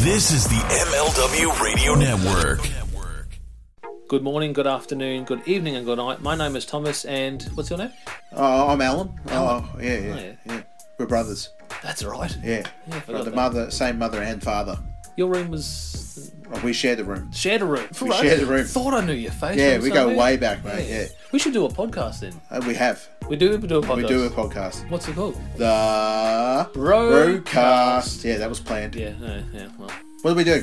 This is the MLW Radio Network. Good morning, good afternoon, good evening, and good night. My name is Thomas, and what's your name? Oh, I'm Alan. Oh, yeah, yeah, Oh, yeah. yeah. We're brothers. That's right. Yeah. Yeah, I Got forgot the that. mother, same mother and father. Your room was Oh, we shared the room. shared a room. We shared a room. Thought I knew your face. Yeah, we go way back, mate. Yeah. We should do a podcast then. Uh, we have. We do. We do a podcast. We do a podcast. What's it called? The Brokast. Brokast. Yeah, that was planned. Yeah, yeah, yeah. Well, What do we do?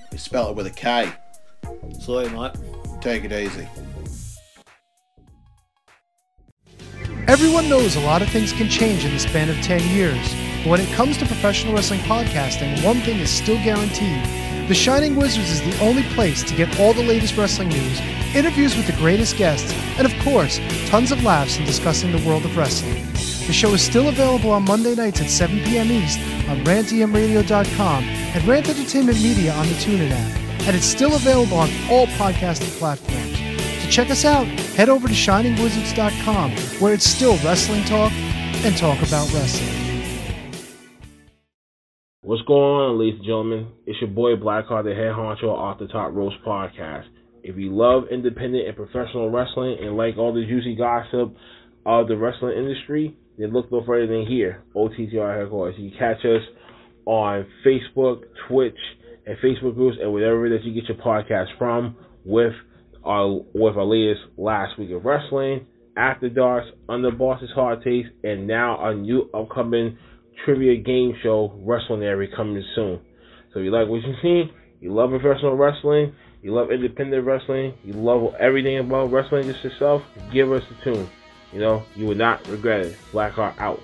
We spell it with a K. So, mate. Take it easy. Everyone knows a lot of things can change in the span of 10 years. But when it comes to professional wrestling podcasting, one thing is still guaranteed. The Shining Wizards is the only place to get all the latest wrestling news, interviews with the greatest guests, and of course, tons of laughs in discussing the world of wrestling. The show is still available on Monday nights at 7 p.m. East on rantemradio.com and Rant Entertainment Media on the TuneIn app. And it's still available on all podcasting platforms. To check us out, head over to shiningwizards.com where it's still wrestling talk and talk about wrestling. What's going on, ladies and gentlemen? It's your boy Blackheart, the head honcho off the top rope podcast. If you love independent and professional wrestling and like all the juicy gossip of the wrestling industry, then look no further than here, OTTR headquarters. You can catch us on Facebook, Twitch, and Facebook groups, and whatever that you get your podcast from, with our with our latest last week of wrestling, After Darks, Under Boss's Hard Taste, and now our new upcoming trivia game show, Wrestlinary, coming soon. So if you like what you see, you love professional wrestling, you love independent wrestling, you love everything about wrestling just yourself, give us a tune. You know, you will not regret it. Blackheart out.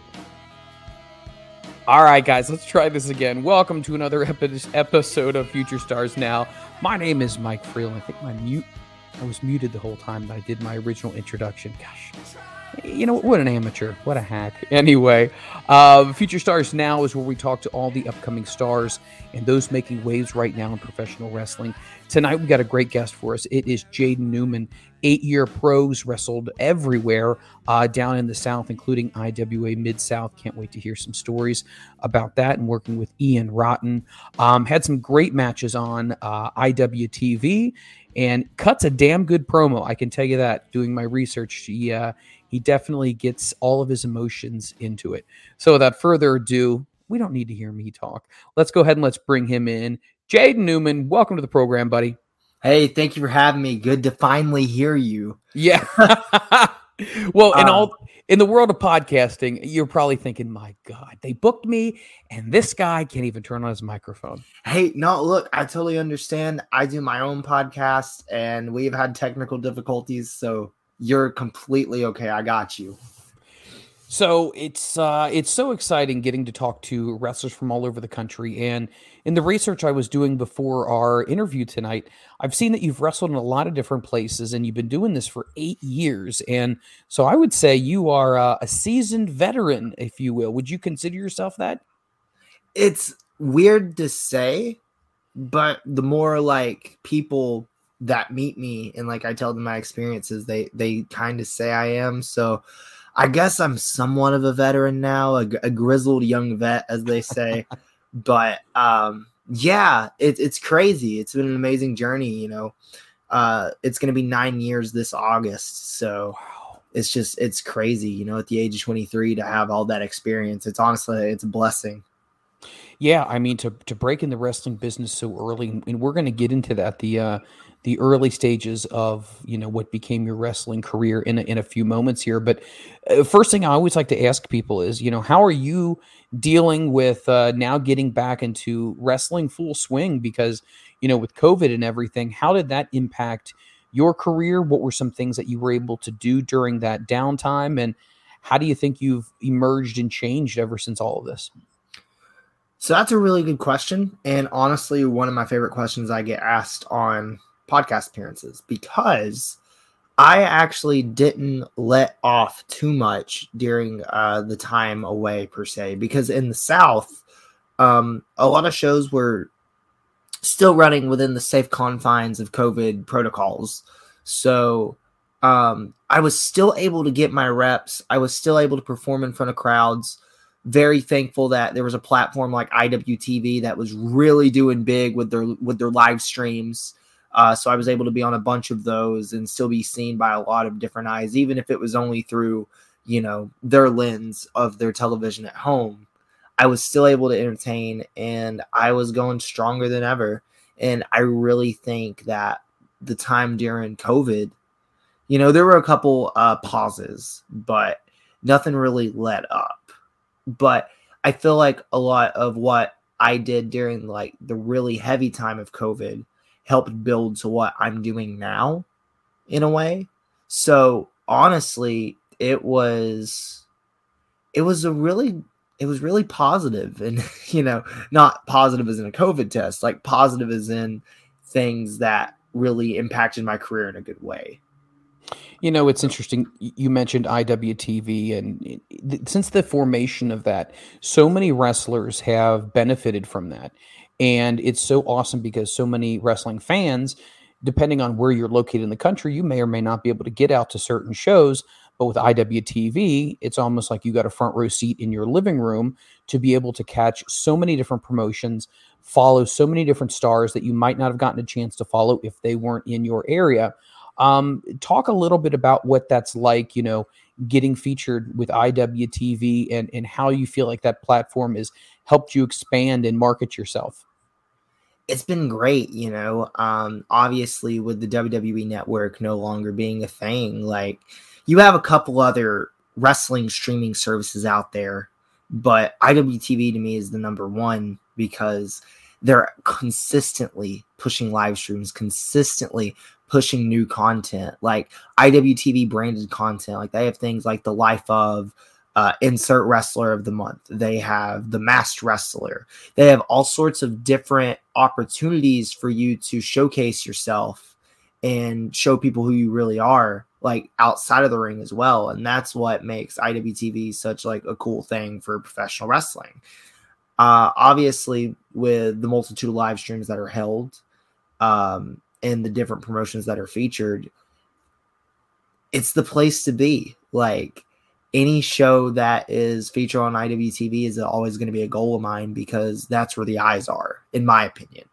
All right, guys, let's try this again. Welcome to another epi- episode of Future Stars Now. My name is Mike Freeland. I think my mute, I was muted the whole time that I did my original introduction. Gosh, you know what an amateur, what a hack. Anyway, uh, Future Stars Now is where we talk to all the upcoming stars and those making waves right now in professional wrestling. Tonight we got a great guest for us. It is Jaden Newman, eight-year pros, wrestled everywhere uh, down in the South, including IWA Mid South. Can't wait to hear some stories about that and working with Ian Rotten. Um, had some great matches on uh, IWTV and cuts a damn good promo. I can tell you that. Doing my research, he uh, he definitely gets all of his emotions into it. So without further ado, we don't need to hear me talk. Let's go ahead and let's bring him in. Jaden Newman, welcome to the program, buddy. Hey, thank you for having me. Good to finally hear you. Yeah. well, in Um, all in the world of podcasting, you're probably thinking, "My God, they booked me, and this guy can't even turn on his microphone." Hey, no, look, I totally understand. I do my own podcast and we've had technical difficulties, so you're completely okay. I got you. So it's uh, it's so exciting getting to talk to wrestlers from all over the country. And in the research I was doing before our interview tonight, I've seen that you've wrestled in a lot of different places, and you've been doing this for eight years. And so I would say you are uh, a seasoned veteran, if you will. Would you consider yourself that? It's weird to say, but the more like people that meet me and like I tell them my experiences, they they kind of say I am. So I guess I'm somewhat of a veteran now, a, a grizzled young vet, as they say. but um, yeah, it, it's crazy. It's been an amazing journey. You know, uh, it's going to be nine years this August, so it's just it's crazy. You know, at the age of 23 to have all that experience, it's honestly it's a blessing. Yeah, I mean to to break in the wrestling business so early, and- and we're going to get into that the uh, the early stages of you know what became your wrestling career in a, in a few moments here. But uh, first thing I always like to ask people is, you know, how are you dealing with uh, now getting back into wrestling full swing? Because you know with COVID and everything, how did that impact your career? What were some things that you were able to do during that downtime, and how do you think you've emerged and changed ever since all of this? So that's a really good question. And honestly, one of my favorite questions I get asked on podcast appearances because I actually didn't let off too much during uh, the time away, per se, because in the South, um, a lot of shows were still running within the safe confines of COVID protocols. So um, I was still able to get my reps. I was still able to perform in front of crowds. Very thankful that there was a platform like IWTV that was really doing big with their with their live streams. Uh, so I was able to be on a bunch of those and still be seen by a lot of different eyes, even if it was only through you know their lens of their television at home. I was still able to entertain, and I was going stronger than ever. And I really think that the time during COVID you know, there were a couple uh, pauses, but nothing really let up. But I feel like a lot of what I did during like the really heavy time of COVID helped build to what I'm doing now in a way. So honestly, it was it was a really it was really positive and you know, not positive as in a COVID test, like positive as in things that really impacted my career in a good way. You know, it's interesting. You mentioned IWTV, and since the formation of that, so many wrestlers have benefited from that. And it's so awesome because so many wrestling fans, depending on where you're located in the country, you may or may not be able to get out to certain shows. But with IWTV, it's almost like you got a front row seat in your living room to be able to catch so many different promotions, follow so many different stars that you might not have gotten a chance to follow if they weren't in your area. Um, talk a little bit about what that's like, you know, getting featured with IWTV and, and how you feel like that platform has helped you expand and market yourself. It's been great, you know. Um, obviously, with the WWE network no longer being a thing, like you have a couple other wrestling streaming services out there, but IWTV to me is the number one because they're consistently pushing live streams, consistently pushing new content, like IWTV branded content. Like they have things like the life of uh, insert wrestler of the month. They have the masked wrestler. They have all sorts of different opportunities for you to showcase yourself and show people who you really are like outside of the ring as well and that's what makes IWTV such like a cool thing for professional wrestling uh obviously with the multitude of live streams that are held um and the different promotions that are featured, it's the place to be. Like any show that is featured on IWTV is always going to be a goal of mine because that's where the eyes are, in my opinion.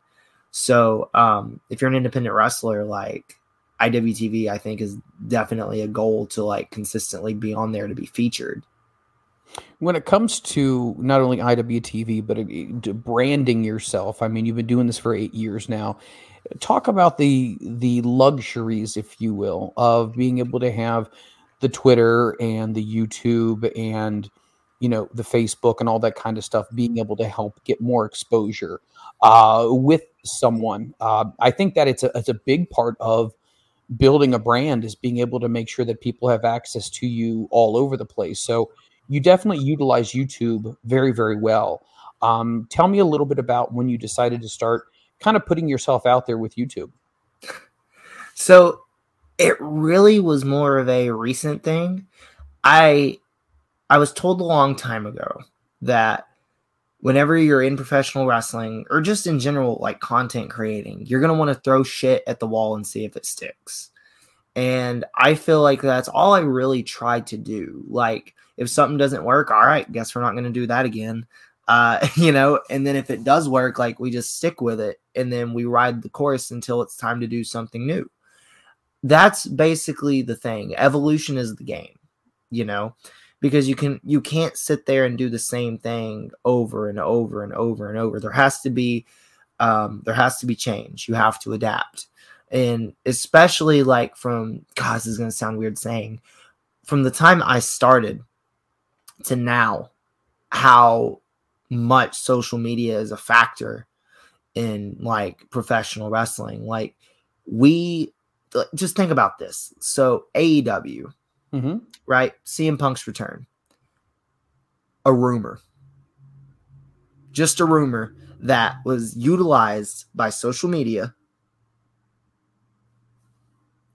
So um, if you're an independent wrestler, like IWTV, I think is definitely a goal to like consistently be on there to be featured. When it comes to not only IWTV but uh, branding yourself, I mean, you've been doing this for eight years now talk about the the luxuries, if you will, of being able to have the Twitter and the YouTube and you know the Facebook and all that kind of stuff, being able to help get more exposure uh, with someone. Uh, I think that it's a it's a big part of building a brand is being able to make sure that people have access to you all over the place. So you definitely utilize YouTube very very well. Um, tell me a little bit about when you decided to start kind of putting yourself out there with YouTube? So it really was more of a recent thing. I I was told a long time ago that whenever you're in professional wrestling or just in general like content creating, you're going to want to throw shit at the wall and see if it sticks. And I feel like that's all I really tried to do. Like if something doesn't work, all right, guess we're not going to do that again uh, you know, and then if it does work, like we just stick with it and then we ride the course until it's time to do something new. That's basically the thing. Evolution is the game, you know, because you can you can't sit there and do the same thing over and over and over and over. There has to be um there has to be change. You have to adapt. And especially like from God, this is gonna sound weird saying, from the time I started to now, how much social media is a factor in like professional wrestling. Like we just think about this. So AEW, mm-hmm. right? CM Punk's return, a rumor. just a rumor that was utilized by social media.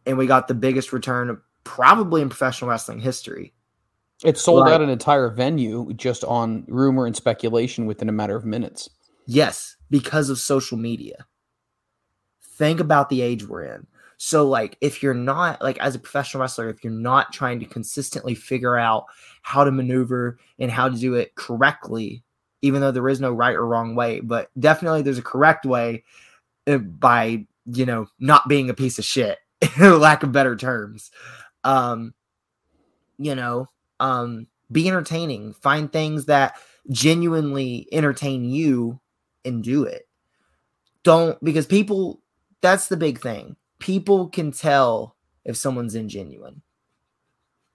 And we got the biggest return probably in professional wrestling history. It sold Right. out an entire venue just on rumor and speculation within a matter of minutes. Yes, because of social media. Think about the age we're in. So, like, if you're not, like, as a professional wrestler, if you're not trying to consistently figure out how to maneuver and how to do it correctly, even though there is no right or wrong way, but definitely there's a correct way uh, by, you know, not being a piece of shit, lack of better terms. Um, you know, um, be entertaining, find things that genuinely entertain you and do it. Don't because people that's the big thing. People can tell if someone's ingenuine.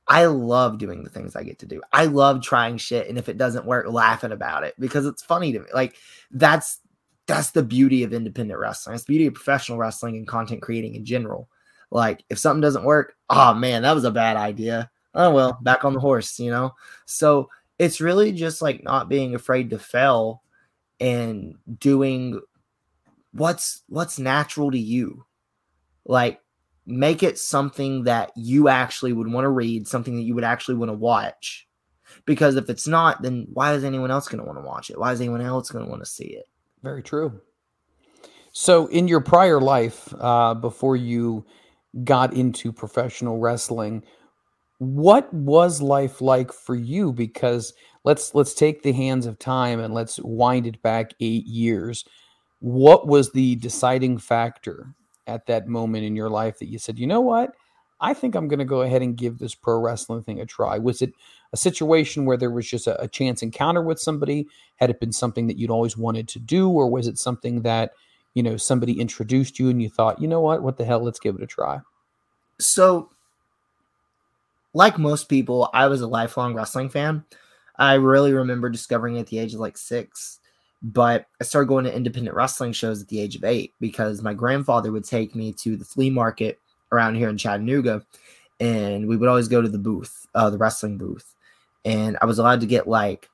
I love doing the things I get to do. I love trying shit and if it doesn't work laughing about it because it's funny to me. Like that's that's the beauty of independent wrestling. It's the beauty of professional wrestling and content creating in general. Like if something doesn't work, oh man, that was a bad idea. Oh well, back on the horse, you know? So it's really just like not being afraid to fail and doing what's what's natural to you like make it something that you actually would want to read something that you would actually want to watch because if it's not then why is anyone else going to want to watch it why is anyone else going to want to see it Very true. So, in your prior life, uh, before you got into professional wrestling, what was life like for you? Because let's let's take the hands of time and let's wind it back eight years. What was the deciding factor at that moment in your life that you said, you know what? I think I'm going to go ahead and give this pro wrestling thing a try. Was it a situation where there was just a, a chance encounter with somebody? Had it been something that you'd always wanted to do, or was it something that you know somebody introduced you and you thought, you know what, what the hell, let's give it a try? so like most people i was a lifelong wrestling fan. I really remember discovering it at the age of like six but i started going to independent wrestling shows at the age of eight because my grandfather would take me to the flea market around here in chattanooga and we would always go to the booth uh, the wrestling booth. And i was allowed to get like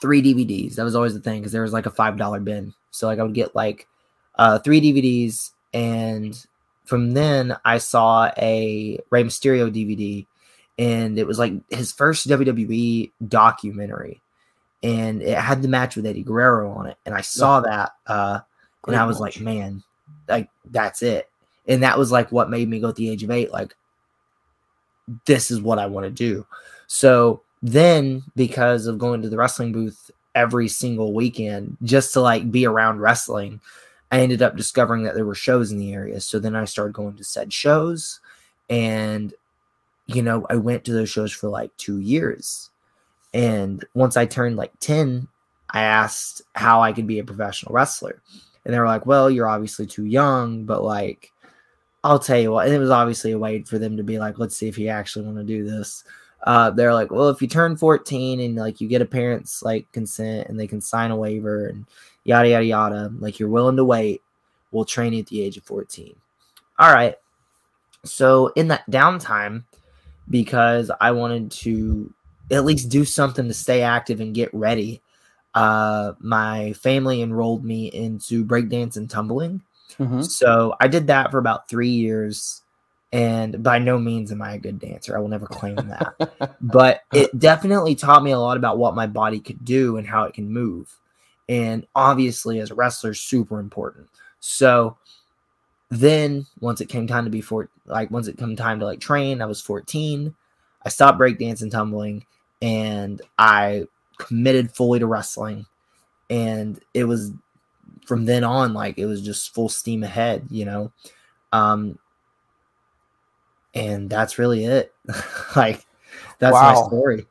three dvds that was always the thing because there was like a five dollar bin. So like i would get like uh, three dvds and from then I saw a Rey Mysterio DVD, and it was like his first WWE documentary, and it had the match with Eddie Guerrero on it, and I saw that, uh, and I was like, man, like that's it, and that was like what made me go at the age of eight, like this is what I want to do. So then, because of going to the wrestling booth every single weekend just to like be around wrestling. I ended up discovering that there were shows in the area. So then I started going to said shows. And, you know, I went to those shows for like two years. And once I turned like 10, I asked how I could be a professional wrestler. And they were like, well, you're obviously too young, but like, I'll tell you what. And it was obviously a way for them to be like, let's see if you actually want to do this. Uh, they're like, well, if you turn 14 and like you get a parent's like consent and they can sign a waiver and yada yada yada. Like you're willing to wait, we'll train you at the age of 14. All right. So in that downtime, because I wanted to at least do something to stay active and get ready, uh, my family enrolled me into breakdance and tumbling. Mhm. So I did that for about three years. And by no means am I a good dancer. I will never claim that but it definitely taught me a lot about what my body could do and how it can move. And obviously, as a wrestler, super important. So then, once it came time to be for like once it came time to like train, I was 14. I stopped breakdancing and tumbling, and I committed fully to wrestling. And it was from then on, like it was just full steam ahead, you know. Um, and that's really it. like that's my story.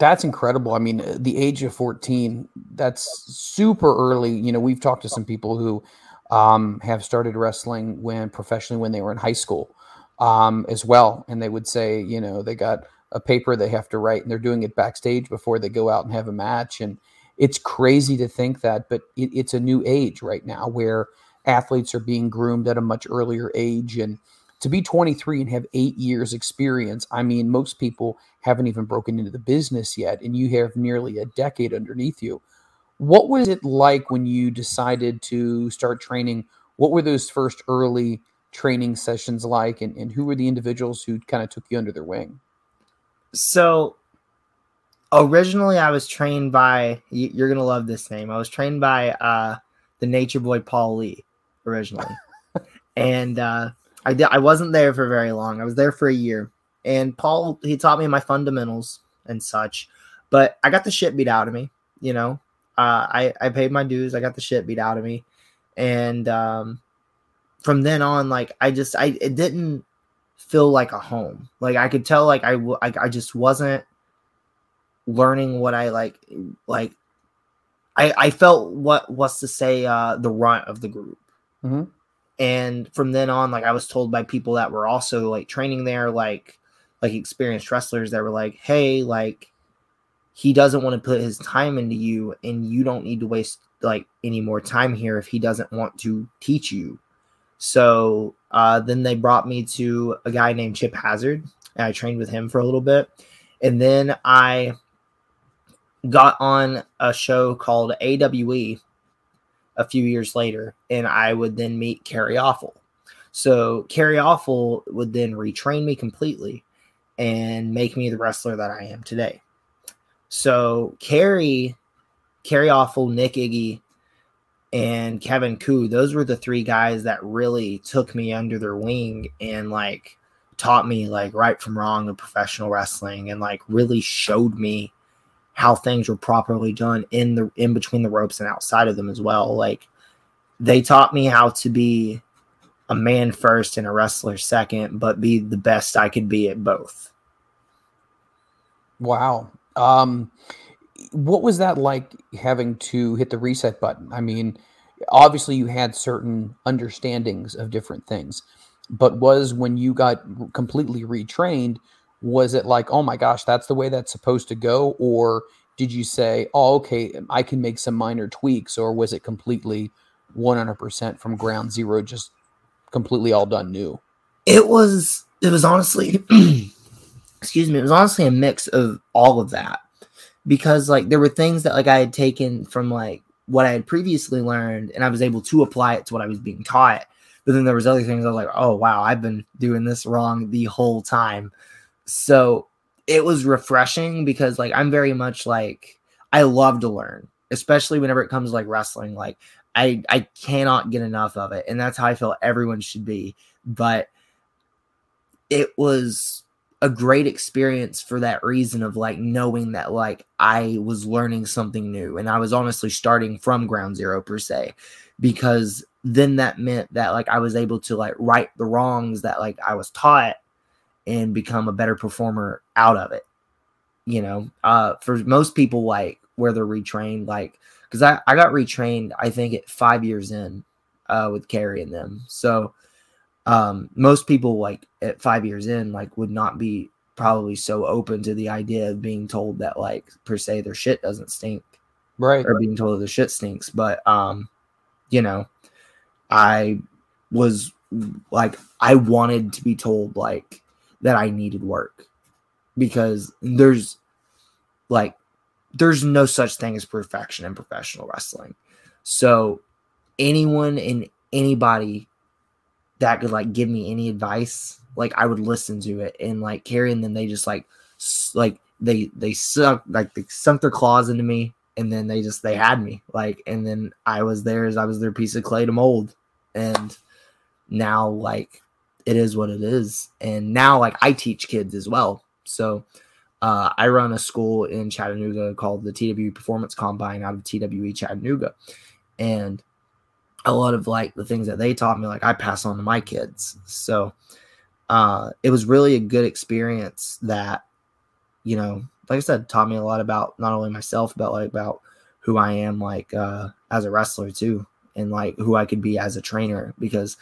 That's incredible. I mean, the age of 14, that's super early. You know, we've talked to some people who um, have started wrestling when professionally when they were in high school um, as well. And they would say, you know, they got a paper they have to write and they're doing it backstage before they go out and have a match. And it's crazy to think that, but it, it's a new age right now where athletes are being groomed at a much earlier age. And to be 23 and have eight years experience, I mean, most people haven't even broken into the business yet, and you have nearly a decade underneath you. What was it like when you decided to start training? What were those first early training sessions like, and, and who were the individuals who kind of took you under their wing? So originally I was trained by you- you're gonna love this name. I was trained by uh the Nature Boy Paul Lee originally. and uh I did I wasn't there for very long. I was there for a year. And Paul he taught me my fundamentals and such. But I got the shit beat out of me, you know. Uh I, I paid my dues, I got the shit beat out of me. And um from then on, like I just I it didn't feel like a home. Like I could tell like I w- I, I just wasn't learning what I like like I I felt what was to say uh the runt of the group. Mhm. And from then on like I was told by people that were also like training there like like experienced wrestlers that were like, "Hey, like he doesn't want to put his time into you and you don't need to waste like any more time here if he doesn't want to teach you." So uh, then they brought me to a guy named Chip Hazard, and I trained with him for a little bit. And then I got on a show called AWE a few years later, and I would then meet Kerry Awful. So Kerry Awful would then retrain me completely and make me the wrestler that I am today. So Kerry, Kerry Awful, Nick Iggy, and Kevin Ku, those were the three guys that really took me under their wing and like taught me like right from wrong of professional wrestling and like really showed me how things were properly done in the in between the ropes and outside of them as well. Like they taught me how to be a man first and a wrestler second, but be the best I could be at both. Wow. Um, what was that like having to hit the reset button? I mean, obviously you had certain understandings of different things, but was when you got completely retrained, was it like, oh my gosh, that's the way that's supposed to go? Or did you say, oh, okay, I can make some minor tweaks? Or was it completely 100% from ground zero, just completely all done new? It was it was honestly excuse me, it was honestly a mix of all of that. Because like there were things that like I had taken from like what I had previously learned and I was able to apply it to what I was being taught. But then there was other things I was like, oh wow, I've been doing this wrong the whole time. So it was refreshing because like I'm very much like I love to learn, especially whenever it comes to like wrestling. Like I I cannot get enough of it. And that's how I feel everyone should be. But it was a great experience for that reason of like knowing that like I was learning something new and I was honestly starting from ground zero per se because then that meant that like I was able to like right the wrongs that like I was taught and become a better performer out of it you know? Uh for most people like where they're retrained like because I, I got retrained i think at five years in uh with carrying them. So um most people like at five years in like would not be probably so open to the idea of being told that like per se their shit doesn't stink Right. or being told that their shit stinks. But um you know i was like i wanted to be told like that i needed work. Because there's like there's no such thing as perfection in professional wrestling. So anyone and anybody that could like give me any advice like i would listen to it. And like carrying them they just like like they they suck like they sunk their claws into me. And then they just they had me like and then i was theirs i was their piece of clay to mold. And now like it is what it is. And now like i teach kids as well. So uh, i run a school in chattanooga called the twe performance combine out of twe chattanooga. And a lot of like the things that they taught me like i pass on to my kids. So uh it was really a good experience that you know like i said taught me a lot about not only myself but like about who i am like uh as a wrestler too and like who i could be as a trainer. Because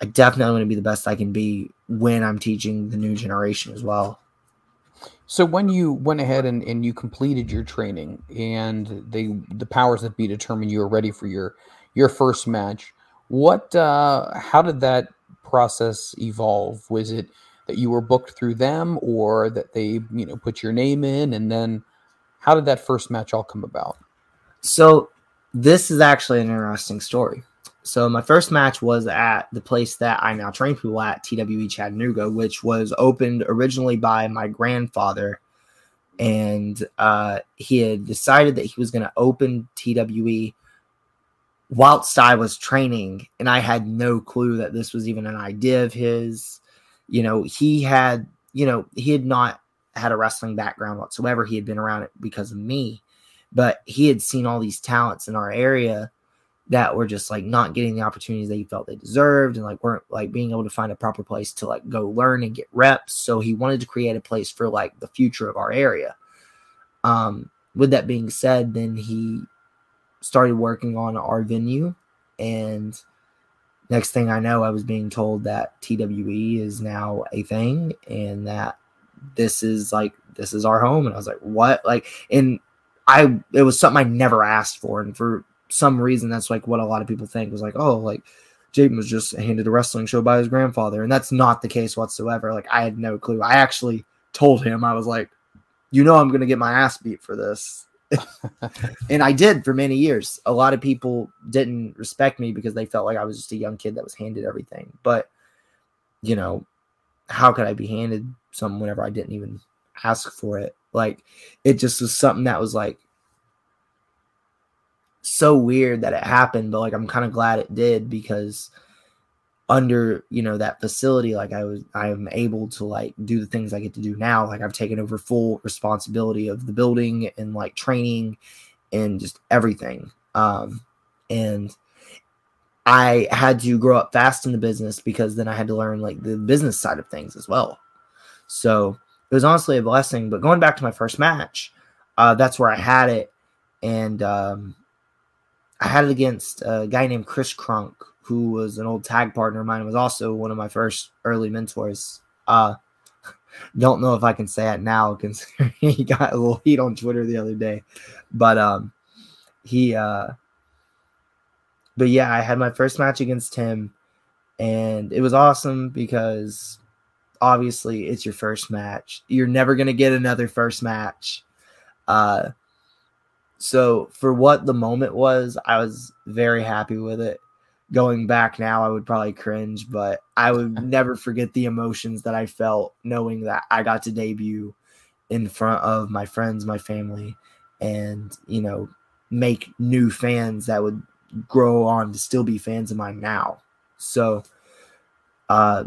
i definitely want to be the best i can be when i'm teaching the new generation as well So when you went ahead and, and you completed your training and they the powers that be determined you were ready for your your first match, what uh how did that process evolve? Was it that you were booked through them or that they, you know, put your name in and then how did that first match all come about? So this is actually an interesting story. So my first match was at the place that I now train people at, TWE Chattanooga, which was opened originally by my grandfather, and uh, he had decided that he was going to open TWE whilst I was training, and I had no clue that this was even an idea of his. You know, he had, you know, he had not had a wrestling background whatsoever. He had been around it because of me, but he had seen all these talents in our area that were just like not getting the opportunities that he felt they deserved and like weren't like being able to find a proper place to like go learn and get reps. So he wanted to create a place for like the future of our area. Um, with that being said, then he started working on our venue and next thing I know, I was being told that TWE is now a thing and that this is like this is our home. And I was like, what? Like, and I it was something I never asked for, and for some reason that's like what a lot of people think was like, oh, like Jaden was just handed a wrestling show by his grandfather, and that's not the case whatsoever. Like I had no clue. I actually told him I was like, you know, I'm gonna get my ass beat for this. and I did for many years. A lot of people didn't respect me because they felt like I was just a young kid that was handed everything. But you know, how could I be handed something whenever I didn't even ask for it? Like it just was something that was like so weird that it happened, but like I'm kind of glad it did because under you know that facility like i was i am able to like do the things i get to do now. Like i've taken over full responsibility of the building and like training and just everything. Um and i had to grow up fast in the business because then i had to learn like the business side of things as well. So it was honestly a blessing but going back to my first match uh that's where i had it. And um I had it against a guy named Chris Crunk, who was an old tag partner of mine, was also one of my first early mentors. Uh, don't know if I can say it now considering he got a little heat on Twitter the other day, but um, he uh, but yeah, I had my first match against him, and it was awesome because obviously it's your first match. You're never gonna get another first match. Uh, so for what the moment was, I was very happy with it. Going back now, I would probably cringe, but I would never forget the emotions that I felt knowing that I got to debut in front of my friends, my family, and you know, make new fans that would grow on to still be fans of mine now. So uh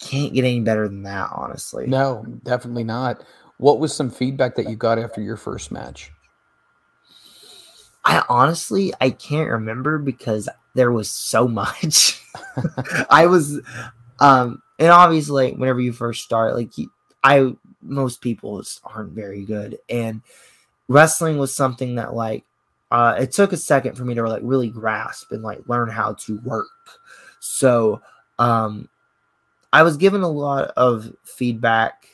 can't get any better than that, honestly. No, definitely not. What was some feedback that you got after your first match? I honestly I can't remember because there was so much. I was um and obviously whenever you first start like I most people aren't very good and wrestling was something that like uh it took a second for me to like really grasp and like learn how to work. So um I was given a lot of feedback.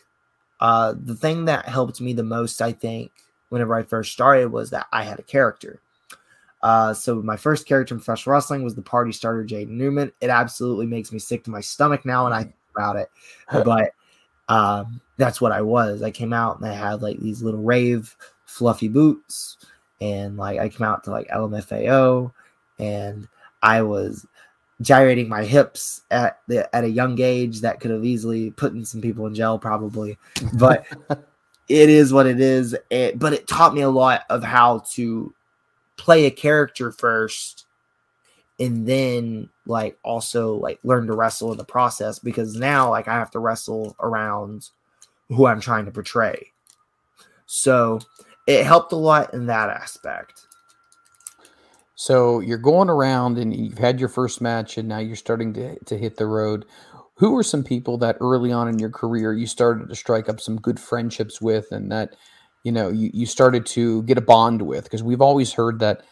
Uh the thing that helped me the most I think whenever I first started was that I had a character. Uh, so my first character in professional wrestling was the party starter Jaden Newman. It absolutely makes me sick to my stomach now when I think about it, but um, that's what I was. I came out and I had like these little rave fluffy boots, and like I came out to like LMFAO, and I was gyrating my hips at the at a young age that could have easily put in some people in jail probably, but. it is what it is. It, but it taught me a lot of how to play a character first and then like also like learn to wrestle in the process because now like I have to wrestle around who I'm trying to portray. So it helped a lot in that aspect. So you're going around and you've had your first match and now you're starting to, to hit the road who were some people that early on in your career you started to strike up some good friendships with and that you know you, you started to get a bond with? Because we've always heard that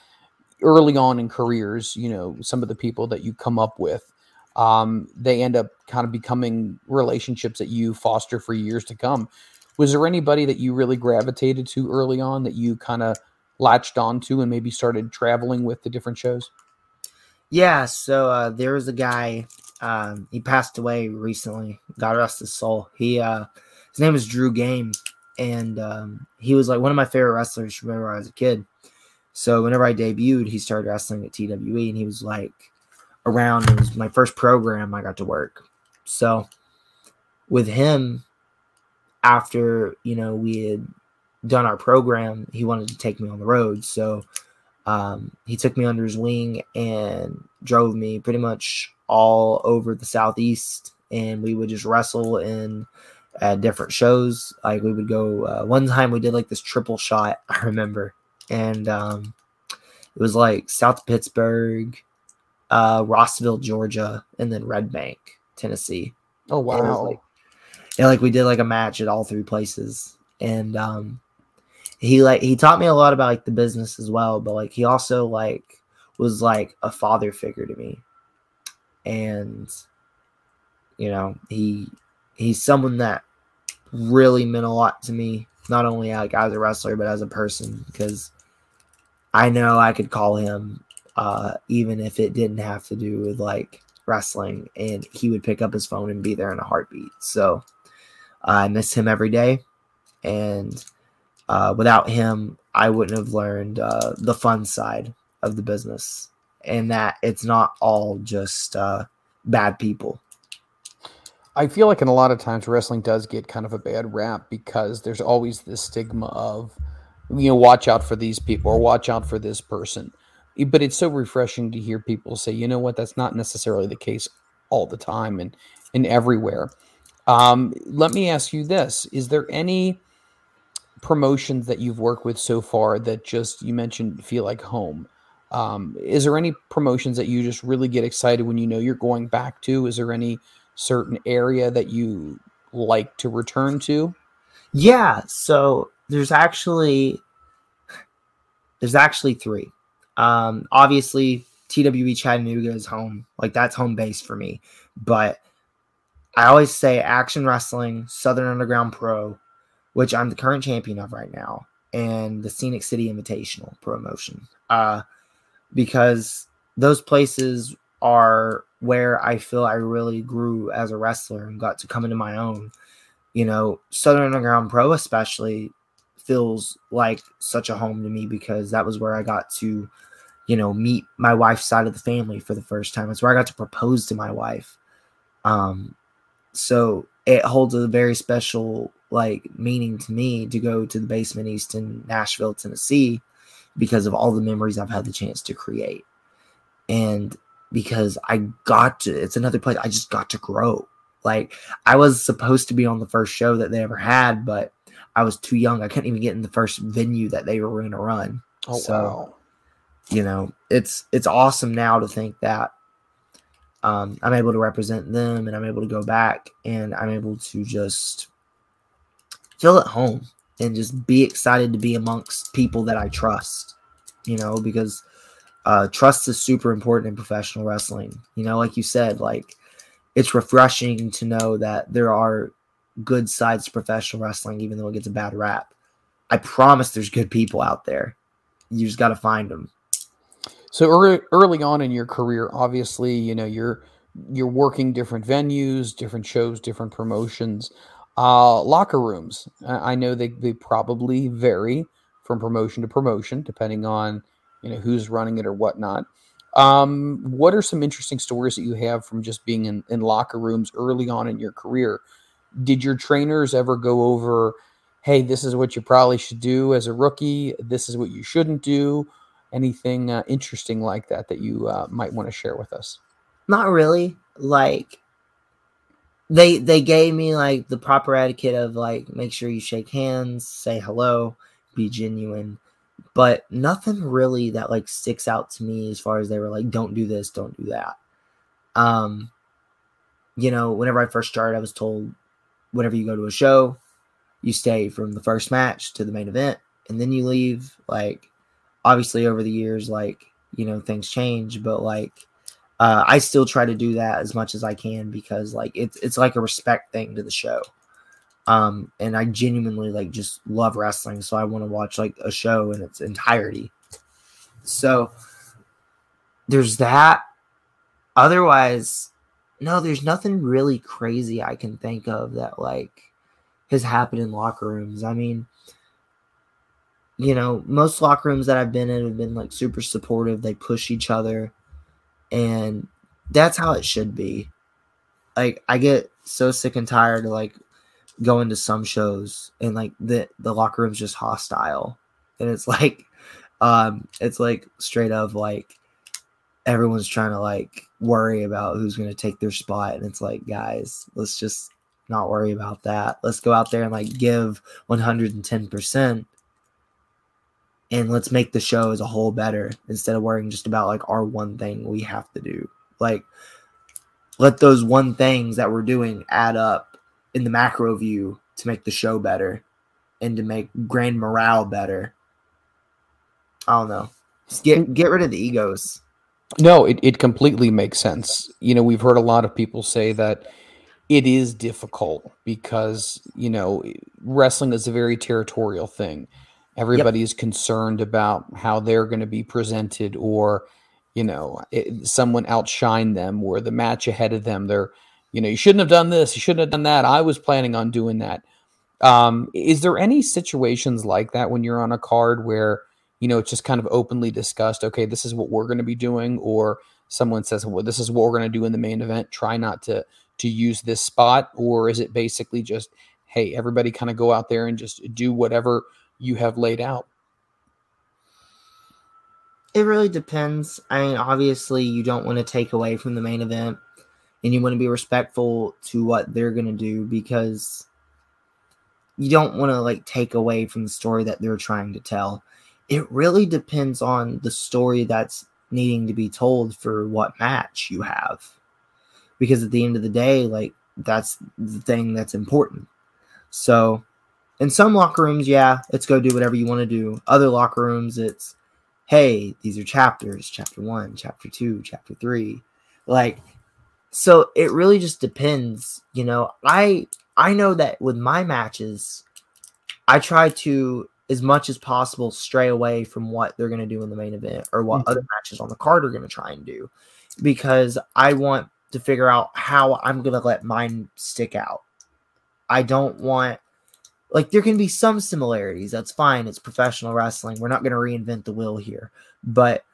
early on in careers you know some of the people that you come up with um, they end up kind of becoming relationships that you foster for years to come. Was there anybody that you really gravitated to early on that you kind of latched onto and maybe started traveling with the different shows? Yeah so uh, there was a guy um, he passed away recently. God rest his soul. He uh, his name is Drew Game, and um, he was like one of my favorite wrestlers from whenever I was a kid. So whenever I debuted, he started wrestling at TWE, and he was like around. It was my first program I got to work. So with him, after you know we had done our program, he wanted to take me on the road. So um, he took me under his wing and drove me pretty much all over the southeast, and we would just wrestle in at different shows. Like we would go. Uh, one time we did like this triple shot. I remember, and um, it was like South Pittsburg, uh, Rossville, Georgia, and then Red Bank, Tennessee. Oh And wow. like, yeah, like we did like a match at all three places, and um, he like he taught me a lot about like the business as well. But like he also like was like a father figure to me, and you know he he's someone that really meant a lot to me, not only like as a wrestler but as a person because I know I could call him uh, even if it didn't have to do with like wrestling, and he would pick up his phone and be there in a heartbeat. So I miss him every day, and uh, without him, I wouldn't have learned uh, the fun side of the business, and that it's not all just uh, bad people. I feel like in a lot of times wrestling does get kind of a bad rap because there's always this stigma of, you know, watch out for these people or watch out for this person. But it's so refreshing to hear people say, you know what, that's not necessarily the case all the time and and everywhere. Um, let me ask you this: Is there any promotions that you've worked with so far that just you mentioned feel like home? Um, is there any promotions that you just really get excited when you know you're going back to? Is there any certain area that you like to return to? Yeah, so there's actually there's actually three. Um, obviously, TWE Chattanooga is home, like that's home base for me. But I always say Action Wrestling, Southern Underground Pro, which I'm the current champion of right now, and the Scenic City Invitational promotion. Uh, because those places are where I feel I really grew as a wrestler and got to come into my own you know, Southern Underground Pro especially feels like such a home to me because that was where I got to, you know, meet my wife's side of the family for the first time. It's where I got to propose to my wife. Um, so it holds a very special like meaning to me to go to the basement east in Nashville, Tennessee, because of all the memories I've had the chance to create. And because I got to, it's another place I just got to grow. Like I was supposed to be on the first show that they ever had, but I was too young. I couldn't even get in the first venue that they were going to run. Oh So- wow! You know, it's it's awesome now to think that um, I'm able to represent them and I'm able to go back and I'm able to just feel at home and just be excited to be amongst people that I trust. You know, because uh, trust is super important in professional wrestling. You know, like you said, like it's refreshing to know that there are good sides to professional wrestling, even though it gets a bad rap. I promise there's good people out there. You just got to find them. So early, early on in your career, obviously, you know you're you're working different venues, different shows, different promotions. Uh, locker rooms. I know they they probably vary from promotion to promotion, depending on you know who's running it or whatnot. Um, what are some interesting stories that you have from just being in, in locker rooms early on in your career? Did your trainers ever go over, hey, this is what you probably should do as a rookie, this is what you shouldn't do? Anything uh, interesting like that that you uh, might want to share with us? Not really. Like they they gave me like the proper etiquette of like make sure you shake hands, say hello, be genuine. But nothing really that like sticks out to me as far as they were like, don't do this, don't do that. Um, you know, whenever I first started, I was told whenever you go to a show, you stay from the first match to the main event and then you leave. Like, obviously, over the years, like, you know, things change, but like, uh, I still try to do that as much as I can because like it's it's like a respect thing to the show. Um, and I genuinely like just love wrestling, so I want to watch like a show in its entirety. So there's that. Otherwise, no, there's nothing really crazy I can think of that like has happened in locker rooms. I mean, you know, most locker rooms that I've been in have been like super supportive. They push each other, and that's how it should be. Like I get so sick and tired of like going to some shows and like the the locker room's just hostile, and it's like, um, it's like straight up like everyone's trying to like worry about who's going to take their spot, and it's like, guys, let's just not worry about that. Let's go out there and like give one hundred and ten percent and let's make the show as a whole better instead of worrying just about like our one thing we have to do. Like let those one things that we're doing add up in the macro view to make the show better and to make grand morale better. I don't know. Just get get rid of the egos. No, it, it completely makes sense. You know, we've heard a lot of people say that it is difficult because, you know, wrestling is a very territorial thing Everybody is concerned about how they're going to be presented, or you know, it, someone outshine them, or the match ahead of them. They're, you know, you shouldn't have done this, you shouldn't have done that. I was planning on doing that. Um, is there any situations like that when you're on a card where you know it's just kind of openly discussed? Okay, this is what we're going to be doing, or someone says, "Well, this is what we're going to do in the main event." Try not to to use this spot, or is it basically just, hey, everybody kind of go out there and just do whatever you have laid out? It really depends. I mean, obviously, you don't want to take away from the main event and you want to be respectful to what they're going to do because you don't want to like take away from the story that they're trying to tell. It really depends on the story that's needing to be told for what match you have. Because at the end of the day, like that's the thing that's important. So in some locker rooms, yeah, let's go do whatever you want to do. Other locker rooms, it's hey, these are chapters, chapter one, chapter two, chapter three. Like, so it really just depends. You know, I I know that with my matches, I try to as much as possible stray away from what they're going to do in the main event or what mm-hmm. other matches on the card are going to try and do because I want to figure out how I'm going to let mine stick out. I don't want like there can be some similarities. That's fine. It's professional wrestling. We're not going to reinvent the wheel here. But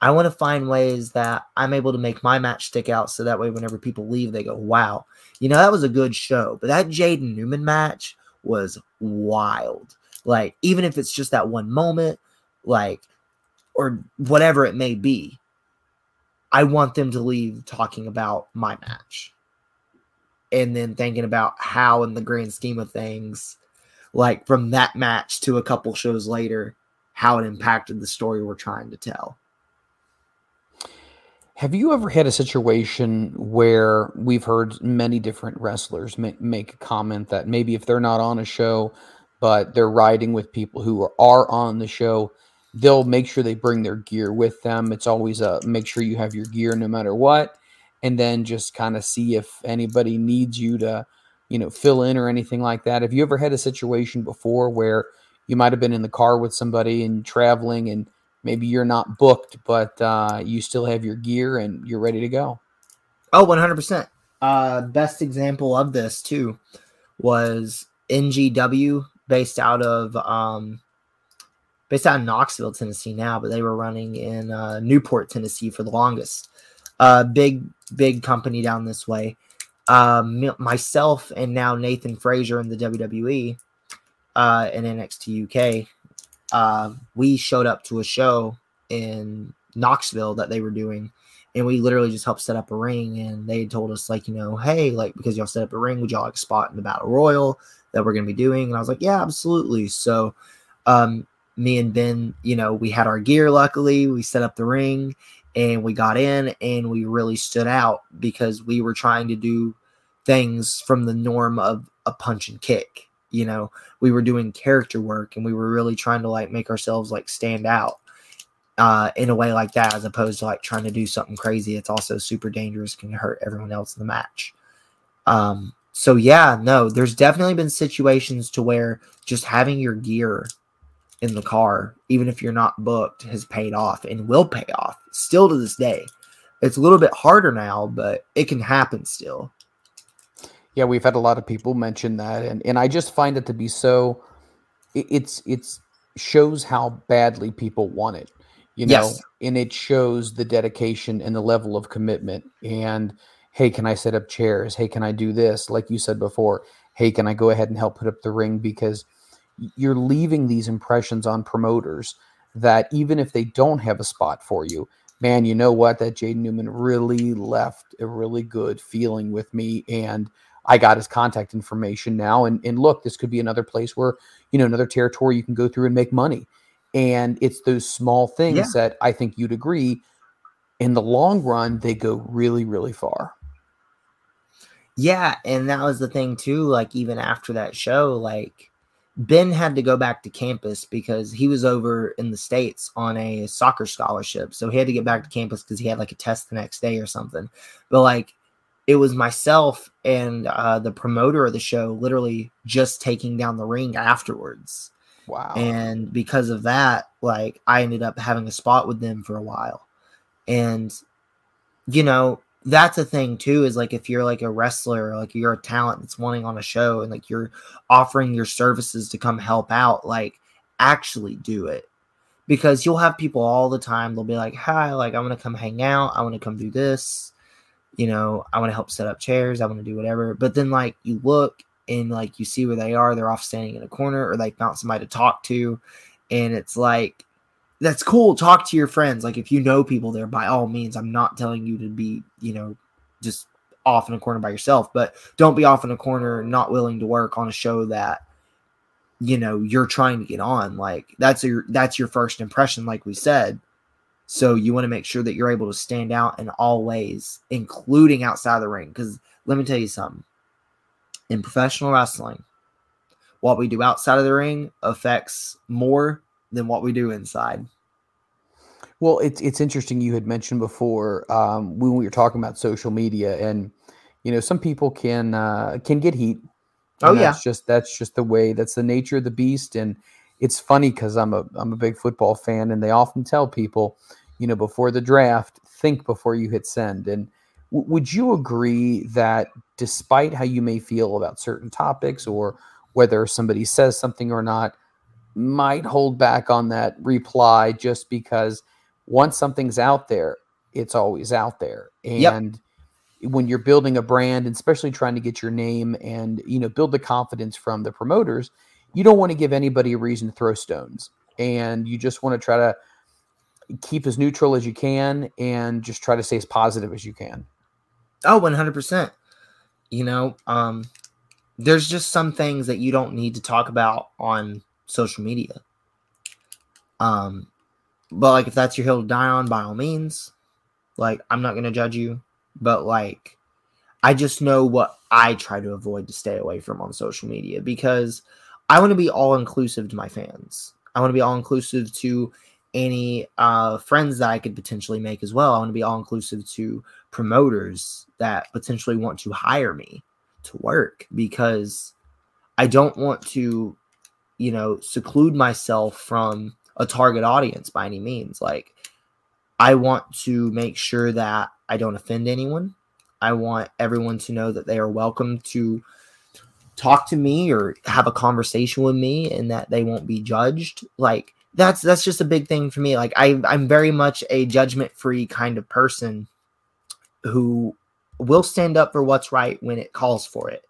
I want to find ways that I'm able to make my match stick out so that way whenever people leave, they go, wow, you know, that was a good show. But that Jaden Newman match was wild. Like, even if it's just that one moment, like, or whatever it may be, I want them to leave talking about my match and then thinking about how, in the grand scheme of things, like from that match to a couple shows later, how it impacted the story we're trying to tell. Have you ever had a situation where we've heard many different wrestlers make, make a comment that maybe if they're not on a show, but they're riding with people who are, are on the show, they'll make sure they bring their gear with them. It's always a make sure you have your gear no matter what, and then just kind of see if anybody needs you to you know, fill in or anything like that? Have you ever had a situation before where you might have been in the car with somebody and traveling and maybe you're not booked, but uh, you still have your gear and you're ready to go? Oh, 100%. Uh, best example of this, too, was NGW based out of um, based out of Knoxville, Tennessee now, but they were running in uh, Newport, Tennessee for the longest. Uh, big, big company down this way um, myself and now Nathan Frazer in the WWE uh, in NXT UK, uh, we showed up to a show in Knoxville that they were doing, and we literally just helped set up a ring. And they told us like, you know, hey, like because y'all set up a ring, would y'all like spot in the battle royal that we're gonna be doing? And I was like, yeah, absolutely. So, um, me and Ben, you know, we had our gear. Luckily, we set up the ring, and we got in and we really stood out because we were trying to do things from the norm of a punch and kick you know? We were doing character work and we were really trying to like make ourselves like stand out uh in a way like that as opposed to like trying to do something crazy it's also super dangerous can hurt everyone else in the match. Um so yeah no there's definitely been situations to where just having your gear in the car, even if you're not booked, has paid off and will pay off still to this day. It's a little bit harder now, but it can happen still. Yeah, we've had a lot of people mention that, and and I just find it to be so. It's it's shows how badly people want it. You know, Yes. and it shows the dedication and the level of commitment. And hey, can I set up chairs? Hey, can I do this? Like you said before, hey, can I go ahead and help put up the ring? Because you're leaving these impressions on promoters that even if they don't have a spot for you, man, you know what? That Jaden Newman really left a really good feeling with me. And I got his contact information now. And, and look, this could be another place where, you know, another territory you can go through and make money. And it's those small things Yeah. that I think you'd agree in the long run, they go really, really far. Yeah, and that was the thing too. Like even after that show, like Ben had to go back to campus because he was over in the states on a soccer scholarship, so he had to get back to campus because he had like a test the next day or something. But like, it was myself and uh, the promoter of the show literally just taking down the ring afterwards, Wow. and because of that, like I ended up having a spot with them for a while, and you know that's a thing too is like if you're like a wrestler like you're a talent that's wanting on a show and like you're offering your services to come help out like actually do it. Because you'll have people all the time they'll be like hi like i want to come hang out i want to come do this you know i want to help set up chairs i want to do whatever. But then like you look and like you see where they are they're off standing in a corner or they found somebody to talk to and it's like that's cool. Talk to your friends. Like if you know people there, by all means, I'm not telling you to be, you know, just off in a corner by yourself, but don't be off in a corner not willing to work on a show that you know you're trying to get on. Like that's your that's your first impression, like we said. So you want to make sure that you're able to stand out in all ways, including outside the ring. Because let me tell you something. In professional wrestling, what we do outside of the ring affects more than what we do inside. Well, it's it's interesting. You had mentioned before um, when we were talking about social media, and you know, some people can uh, can get heat. Oh, yeah. that's just that's just the way. That's the nature of the beast. And it's funny because I'm a I'm a big football fan, and they often tell people, you know, before the draft, think before you hit send. And w- would you agree that despite how you may feel about certain topics, or whether somebody says something or not, might hold back on that reply just because once something's out there, it's always out there. Yep. And when you're building a brand, and especially trying to get your name and you know build the confidence from the promoters, you don't want to give anybody a reason to throw stones, and you just want to try to keep as neutral as you can and just try to stay as positive as you can. Oh, 100%. You know, um there's just some things that you don't need to talk about on social media. Um but like if that's your hill to die on by all means, like I'm not to judge you, but like I just know what I try to avoid to stay away from on social media because I want to be all inclusive to my fans. I want to be all inclusive to any uh, friends that I could potentially make as well. I want to be all inclusive to promoters that potentially want to hire me to work because I don't want to, you know, seclude myself from a target audience by any means. Like, I want to make sure that I don't offend anyone. I want everyone to know that they are welcome to talk to me or have a conversation with me and that they won't be judged. Like, that's that's just a big thing for me. Like I I'm very much a judgment free kind of person who will stand up for what's right when it calls for it.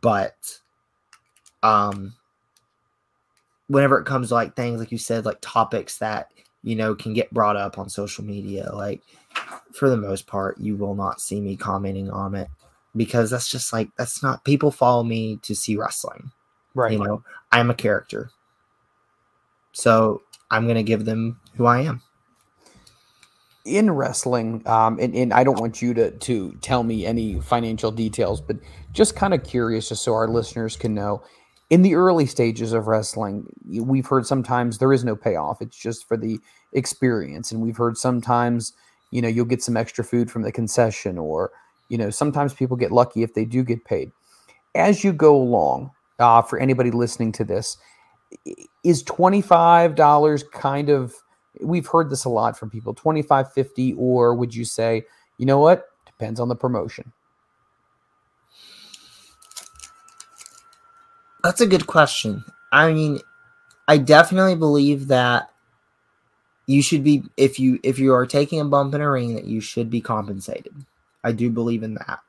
But um whenever it comes to like things like you said like topics that you know can get brought up on social media like for the most part you will not see me commenting on it because that's just like that's not people follow me to see wrestling Right. you know i'm a character so i'm going to give them who i am in wrestling, um, and, and I don't want you to to tell me any financial details, but just kind of curious, just so our listeners can know. In the early stages of wrestling, we've heard sometimes there is no payoff; it's just for the experience, and we've heard sometimes, you know, you'll get some extra food from the concession, or you know, sometimes people get lucky if they do get paid. As you go along, uh, for anybody listening to this, is twenty five dollars kind of we've heard this a lot from people 25 50 or would you say you know what? Depends on the promotion That's a good question. I mean, I definitely believe that you should be if you if you are taking a bump in a ring that you should be compensated. I do believe in that.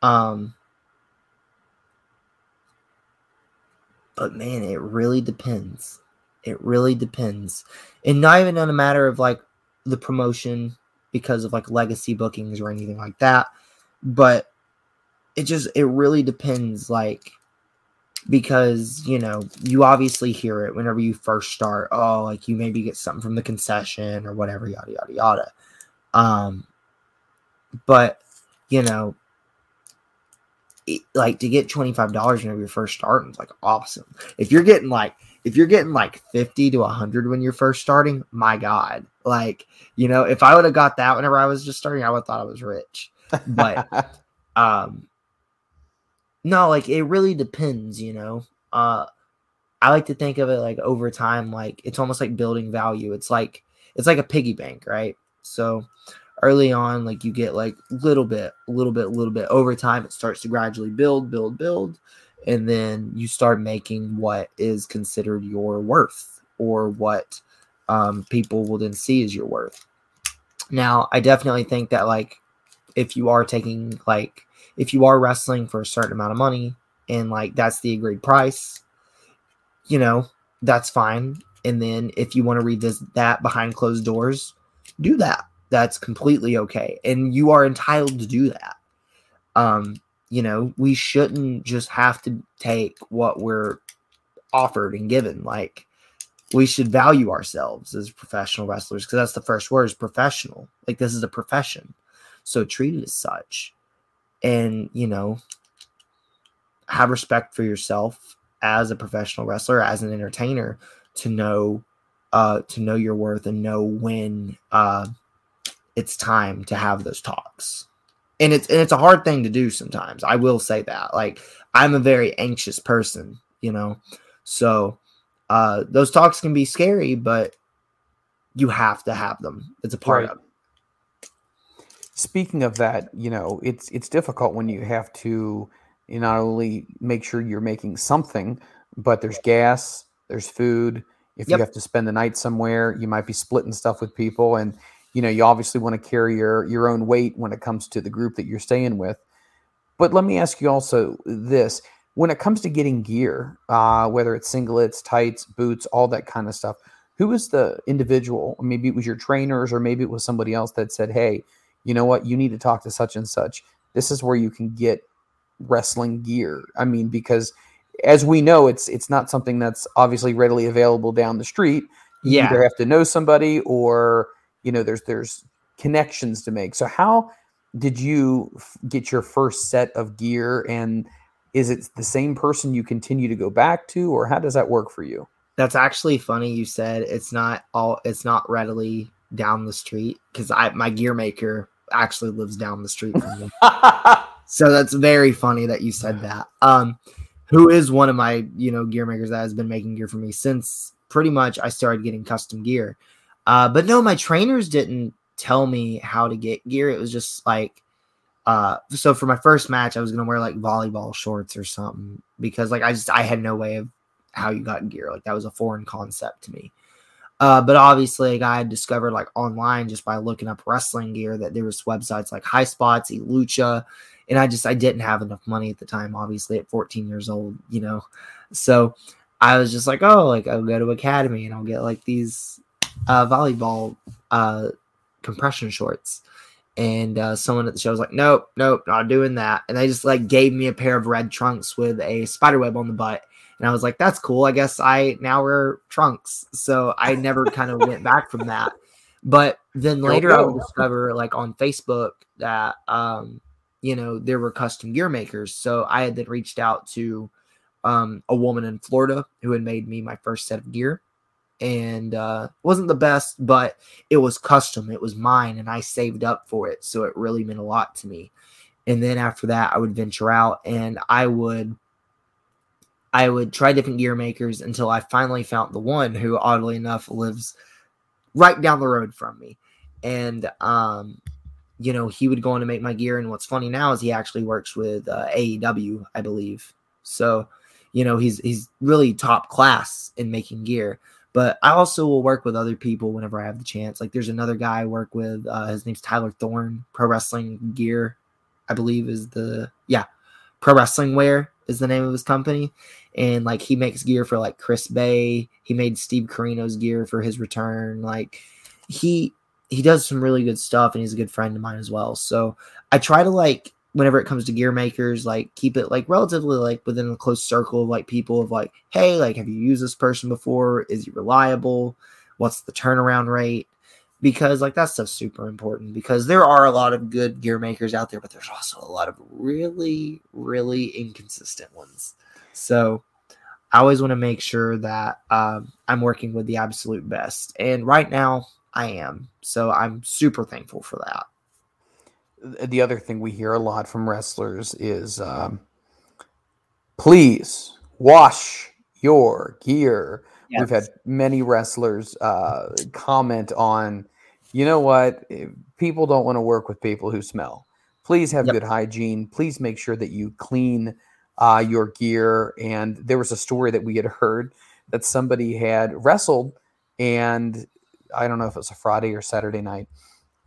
Um but man, it really depends. It really depends. And not even on a matter of like the promotion because of like legacy bookings or anything like that. But it just it really depends like because you know you obviously hear it whenever you first start oh like you maybe get something from the concession or whatever yada yada yada. Um but you know it, like to get $25 whenever you're first starting is like awesome. If you're getting like if you're getting like 50 to 100 when you're first starting my god. Like you know if i would have got that whenever i was just starting i would have thought i was rich. But um no, like it really depends, you know. Uh I like to think of it like over time, like it's almost like building value. It's like it's like a piggy bank, right? So early on, like you get like little bit, little bit, little bit. Over time, it starts to gradually build, build, build, and then you start making what is considered your worth or what um, people will then see as your worth. Now, I definitely think that like if you are taking like if you are wrestling for a certain amount of money and like that's the agreed price, you know, that's fine. And then if you want to revisit that behind closed doors, do that. That's completely okay. And you are entitled to do that. Um, you know, we shouldn't just have to take what we're offered and given. Like we should value ourselves as professional wrestlers because that's the first word is professional. Like this is a profession. So treat it as such and you know have respect for yourself as a professional wrestler as an entertainer to know uh to know your worth and know when uh it's time to have those talks. And it's and it's a hard thing to do sometimes i will say that. Like i'm a very anxious person you know? So uh those talks can be scary but you have to have them. It's a part Right. of it Speaking of that, you know, it's it's difficult when you have to you not only make sure you're making something, but there's gas, there's food. If Yep. you have to spend the night somewhere, you might be splitting stuff with people, and you know, you obviously want to carry your your own weight when it comes to the group that you're staying with. But let me ask you also this: when it comes to getting gear, uh, whether it's singlets, tights, boots, all that kind of stuff, who was the individual? Maybe it was your trainers, or maybe it was somebody else that said, "Hey, you know what? You need to talk to such and such. This is where you can get wrestling gear." I mean, because as we know, it's it's not something that's obviously readily available down the street. You Yeah. either have to know somebody, or you know, there's there's connections to make. So how did you f- get your first set of gear and is it the same person you continue to go back to or how does that work for you That's actually funny. You said it's not all. It's not readily down the street because I my gear maker actually lives down the street from me. so that's very funny that you said that. Um, who is one of my you know gear makers that has been making gear for me since pretty much I started getting custom gear. Uh, but no, my trainers didn't tell me how to get gear. It was just like, uh, so for my first match, I was gonna wear like volleyball shorts or something because like I just I had no way of how you got gear. Like that was a foreign concept to me. Uh, but obviously, I discovered like online just by looking up wrestling gear that there was websites like High Spots, Elucha, and I just I didn't have enough money at the time. Obviously, at 14 years old, you know, so I was just like, oh, like I'll go to Academy and I'll get like these uh, volleyball uh, compression shorts. And uh, someone at the show was like, nope, nope, not doing that. And they just like gave me a pair of red trunks with a spider web on the butt. And I was like, that's cool. I guess I now wear trunks. So I never kind of went back from that. But then later I would discover like on Facebook that um, you know, there were custom gear makers. So I had then reached out to um a woman in Florida who had made me my first set of gear. And uh wasn't the best, but it was custom. It was mine and I saved up for it. So it really meant a lot to me. And then after that I would venture out and I would I would try different gear makers until I finally found the one who oddly enough lives right down the road from me. And um you know, he would go on to make my gear and what's funny now is he actually works with uh, AEW, I believe. So, you know, he's he's really top class in making gear. But I also will work with other people whenever I have the chance. Like there's another guy I work with. Uh, his name's Tyler Thorne. Pro Wrestling Gear, I believe, is the yeah, Pro Wrestling Wear is the name of his company. And like he makes gear for like Chris Bey. He made Steve Corino's gear for his return. Like he he does some really good stuff and he's a good friend of mine as well. So I try to like whenever it comes to gear makers, like keep it like relatively like within a close circle of like people of like, hey, like have you used this person before? Is he reliable? What's the turnaround rate? Because like that stuff's super important because there are a lot of good gear makers out there, but there's also a lot of really, really inconsistent ones. So I always want to make sure that um, I'm working with the absolute best. And right now I am. So I'm super thankful for that the other thing we hear a lot from wrestlers is um, please wash your gear. Yes. We've had many wrestlers uh, comment on, you know what, people don't want to work with people who smell. Please have yep. good hygiene. Please make sure that you clean uh, your gear. And there was a story that we had heard that somebody had wrestled, and I don't know if it was a Friday or Saturday night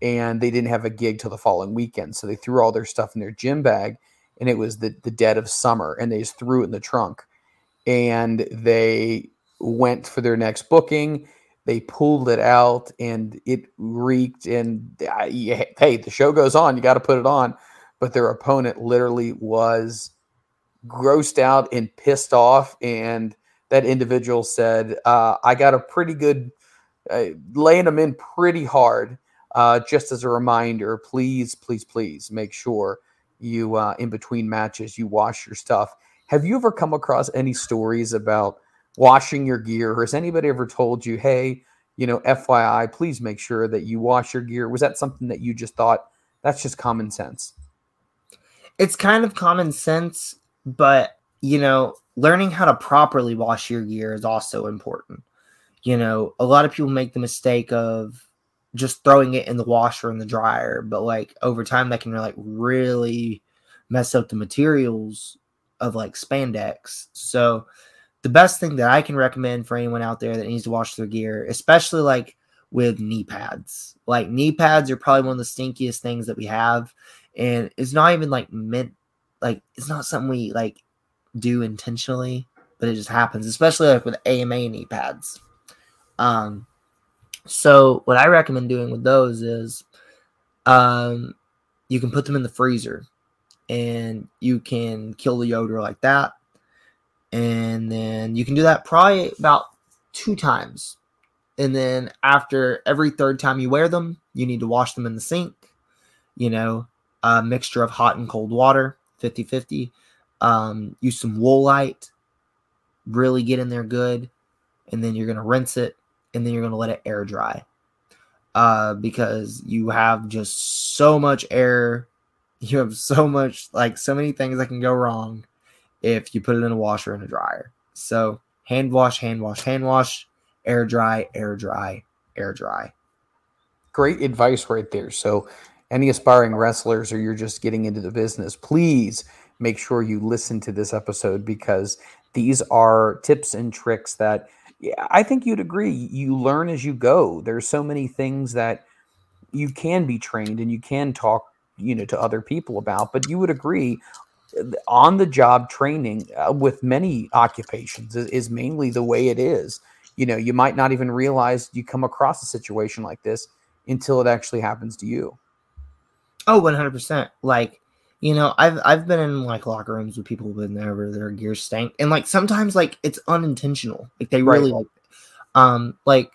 and they didn't have a gig till the following weekend. So they threw all their stuff in their gym bag, and it was the, the dead of summer, and they just threw it in the trunk. And they went for their next booking. They pulled it out, and it reeked. And hey, the show goes on. You got to put it on. But their opponent literally was grossed out and pissed off. And that individual said, uh, I got a pretty good, uh, laying them in pretty hard uh, just as a reminder, please, please, please make sure you, uh, in between matches, you wash your stuff. Have you ever come across any stories about washing your gear? Has anybody ever told you, hey, you know, FYI, please make sure that you wash your gear? Was that something that you just thought that's just common sense? It's kind of common sense, but, you know, learning how to properly wash your gear is also important. You know, a lot of people make the mistake of just throwing it in the washer and the dryer, but like over time that can like really mess up the materials of like spandex. So the best thing that I can recommend for anyone out there that needs to wash their gear, especially like with knee pads. Like knee pads are probably one of the stinkiest things that we have. And it's not even like meant like it's not something we like do intentionally, but it just happens, especially like with AMA knee pads. Um so what I recommend doing with those is um, you can put them in the freezer and you can kill the odor like that. And then you can do that probably about two times. And then after every third time you wear them, you need to wash them in the sink. You know, a mixture of hot and cold water, 50 50. Um, use some Woolite, really get in there good. And then you're going to rinse it and then you're going to let it air dry uh, because you have just so much air. You have so much, like, so many things that can go wrong if you put it in a washer and a dryer. So, hand wash, hand wash, hand wash, air dry, air dry, air dry. Great advice right there. So, any aspiring wrestlers or you're just getting into the business, please make sure you listen to this episode because these are tips and tricks that I think you'd agree. You learn as you go. There's so many things that you can be trained and you can talk, you know, to other people about. But you would agree, on the job training uh, with many occupations is, is mainly the way it is. You know, you might not even realize you come across a situation like this until it actually happens to you. Oh, 100%. Like you know, I've I've been in like locker rooms with people who've been there where their gear stank, and like sometimes like it's unintentional. Like they really right. like, um, like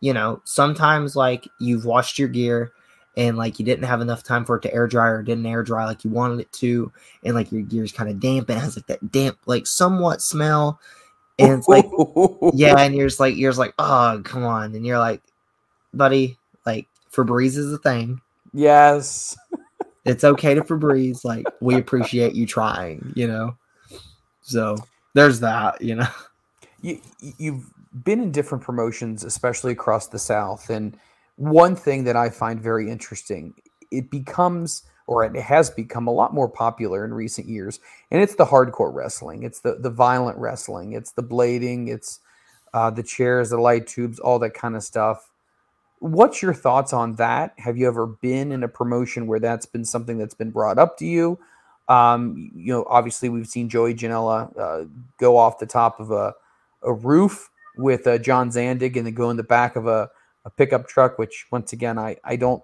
you know, sometimes like you've washed your gear and like you didn't have enough time for it to air dry or didn't air dry like you wanted it to, and like your gear's kind of damp and has like that damp, like somewhat smell, and it's like yeah, and you're just like you're just like oh come on, and you're like, buddy, like Febreze is a thing. Yes. It's okay to Febreze. Like we appreciate you trying, you know. So there's that, you know. You you've been in different promotions, especially across the South, and one thing that I find very interesting, it becomes or it has become a lot more popular in recent years. And it's the hardcore wrestling, it's the the violent wrestling, it's the blading, it's uh, the chairs, the light tubes, all that kind of stuff. What's your thoughts on that? Have you ever been in a promotion where that's been something that's been brought up to you? Um, you know, obviously we've seen Joey Janela uh, go off the top of a, a roof with uh, John Zandig and then go in the back of a, a pickup truck, which once again, I, I don't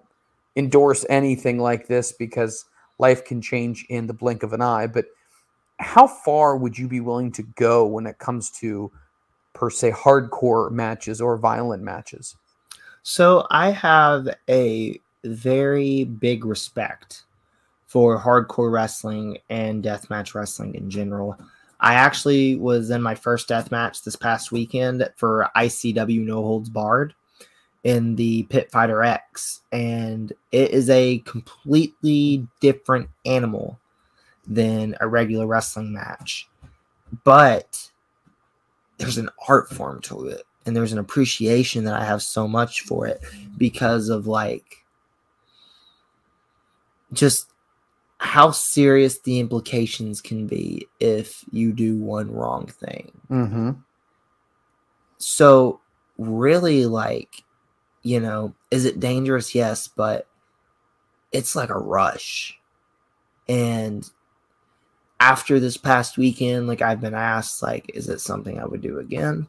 endorse anything like this because life can change in the blink of an eye. But how far would you be willing to go when it comes to, per se, hardcore matches or violent matches? So I have a very big respect for hardcore wrestling and deathmatch wrestling in general. I actually was in my first death match this past weekend for ICW No Holds Barred in the Pit Fighter X, and it is a completely different animal than a regular wrestling match. But there's an art form to it, and there's an appreciation that I have so much for it because of like just how serious the implications can be if you do one wrong thing. Mm-hmm. So, really, like, you know, is it dangerous? Yes, but it's like a rush. And after this past weekend, like, I've been asked, like, is it something I would do again?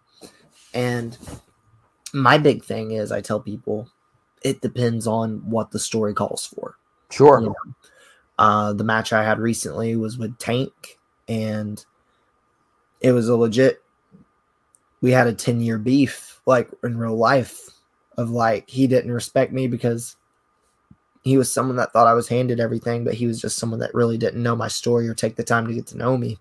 And my big thing is I tell people it depends on what the story calls for. Sure. You know? Uh, the match I had recently was with Tank, and it was a legit. We had a ten year beef, like in real life, of like he didn't respect me because he was someone that thought I was handed everything, but he was just someone that really didn't know my story or take the time to get to know me.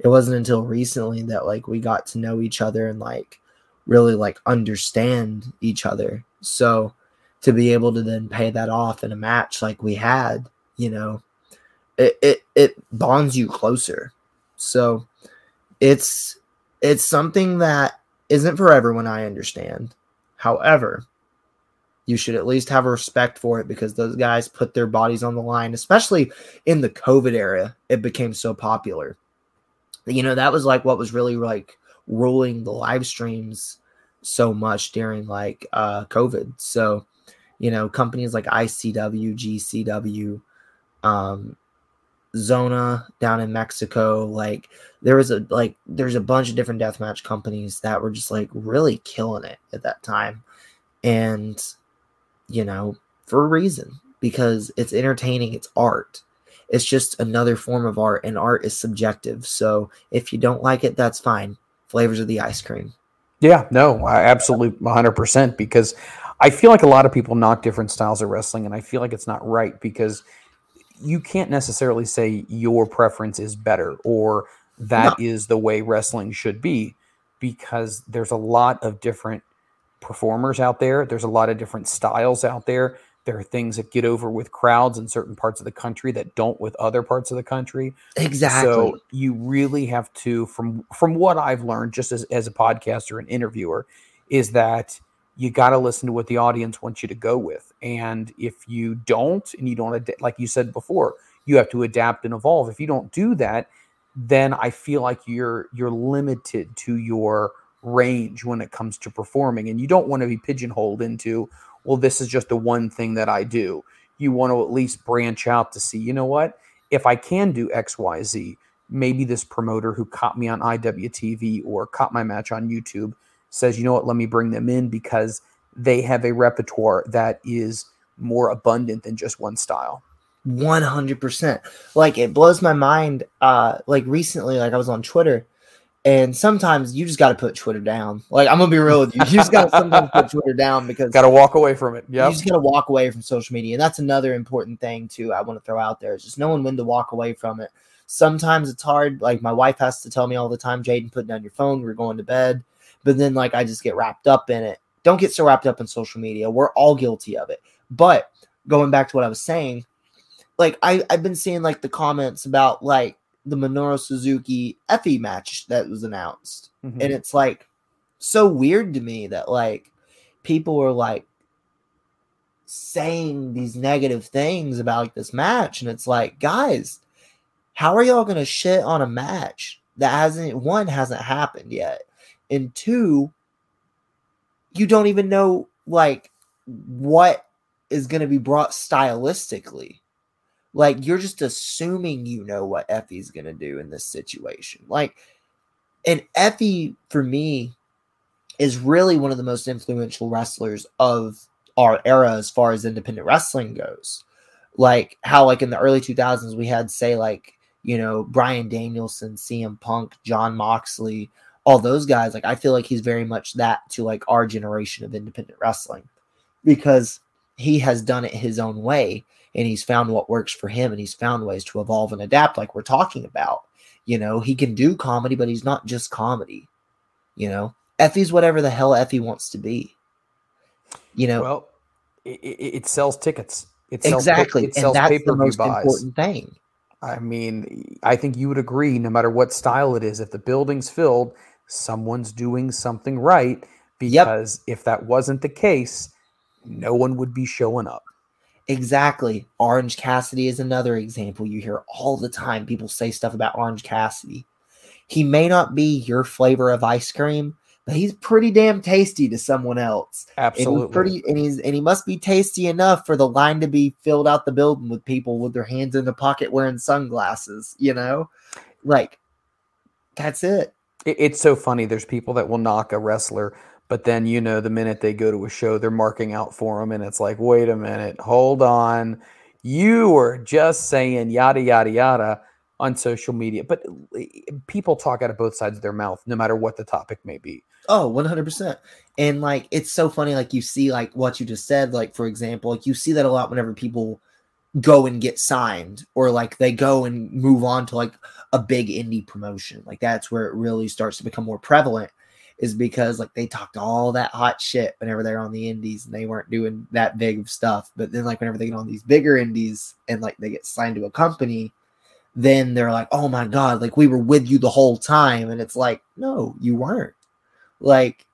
It wasn't until recently that like we got to know each other and like really like understand each other. So to be able to then pay that off in a match like we had you know it, it it bonds you closer so it's it's something that isn't for everyone i understand however you should at least have respect for it because those guys put their bodies on the line especially in the covid era it became so popular. You know that was like what was really like ruling the live streams so much during like uh covid. So you know companies like icw gcw um Zona down in Mexico. Like there was a like there's a bunch of different deathmatch companies that were just like really killing it at that time. And you know, for a reason, because it's entertaining, it's art. It's just another form of art, and art is subjective. So if you don't like it, that's fine. Flavors of the ice cream. Yeah, no, I absolutely 100% because I feel like a lot of people knock different styles of wrestling, and I feel like it's not right because you can't necessarily say your preference is better or that no. is the way wrestling should be because there's a lot of different performers out there. There's a lot of different styles out there. There are things that get over with crowds in certain parts of the country that don't with other parts of the country. Exactly. So you really have to, from from what I've learned, just as, as a podcaster and interviewer, is that you got to listen to what the audience wants you to go with. And if you don't, and you don't, ad- like you said before, you have to adapt and evolve. If you don't do that, then I feel like you're you're limited to your range when it comes to performing, and you don't want to be pigeonholed into, well, this is just the one thing that I do. You want to at least branch out to see, you know what? If I can do X, Y, Z, maybe this promoter who caught me on IWTV or caught my match on YouTube says, you know what, let me bring them in because they have a repertoire that is more abundant than just one style. 100%. Like it blows my mind. Uh, like recently, like I was on Twitter and sometimes you just got to put Twitter down. Like I'm gonna be real with you. You just got to sometimes put Twitter down because got to walk away from it. Yeah, you just got to walk away from social media, and that's another important thing too. I want to throw out there is just knowing when to walk away from it. Sometimes it's hard. Like my wife has to tell me all the time, Jaden, put down your phone. We're going to bed but then like I just get wrapped up in it. Don't get so wrapped up in social media. We're all guilty of it. But going back to what I was saying, like I, I've been seeing like the comments about like the Minoru Suzuki Effy match that was announced. Mm-hmm. And it's like so weird to me that like people are like saying these negative things about like, this match. And it's like, guys, how are y'all going to shit on a match that hasn't, one, hasn't happened yet? And two, you don't even know like what is going to be brought stylistically. Like you're just assuming you know what Effy's going to do in this situation. Like, and Effy for me is really one of the most influential wrestlers of our era as far as independent wrestling goes. Like how like in the early 2000s we had say like, you know, Bryan Danielson, CM Punk, Jon Moxley, all those guys. Like I feel like he's very much that to like our generation of independent wrestling because he has done it his own way and he's found what works for him and he's found ways to evolve and adapt like we're talking about. You know, he can do comedy, but he's not just comedy. You know, Effy's whatever the hell Effy wants to be. You know, well, it, it sells tickets. It sells, exactly, It sells and that's the most buys. important thing. I mean, I think you would agree, no matter what style it is, if the building's filled, someone's doing something right. Because if that wasn't the case, no one would be showing up. Exactly. Orange Cassidy is another example you hear all the time. People say stuff about Orange Cassidy. He may not be your flavor of ice cream, but he's pretty damn tasty to someone else. And Absolutely. pretty and he's and he must be tasty enough for the line to be filled out the building with people with their hands in the pocket wearing sunglasses, you know? Like that's it. It- it's so funny. There's people that will knock a wrestler, but then you know the minute they go to a show, they're marking out for them, and it's like, wait a minute, hold on, you were just saying yada yada yada on social media, but uh, people talk out of both sides of their mouth, no matter what the topic may be. Oh, 100%. And like it's so funny like you see like what you just said like for example, like you see that a lot whenever people go and get signed or like they go and move on to like a big indie promotion. Like that's where it really starts to become more prevalent is because like they talked all that hot shit whenever they're on the indies and they weren't doing that big of stuff. But then like whenever they get on these bigger indies and like they get signed to a company, then they're like, "Oh my god, like we were with you the whole time." And it's like, "No, you weren't." Like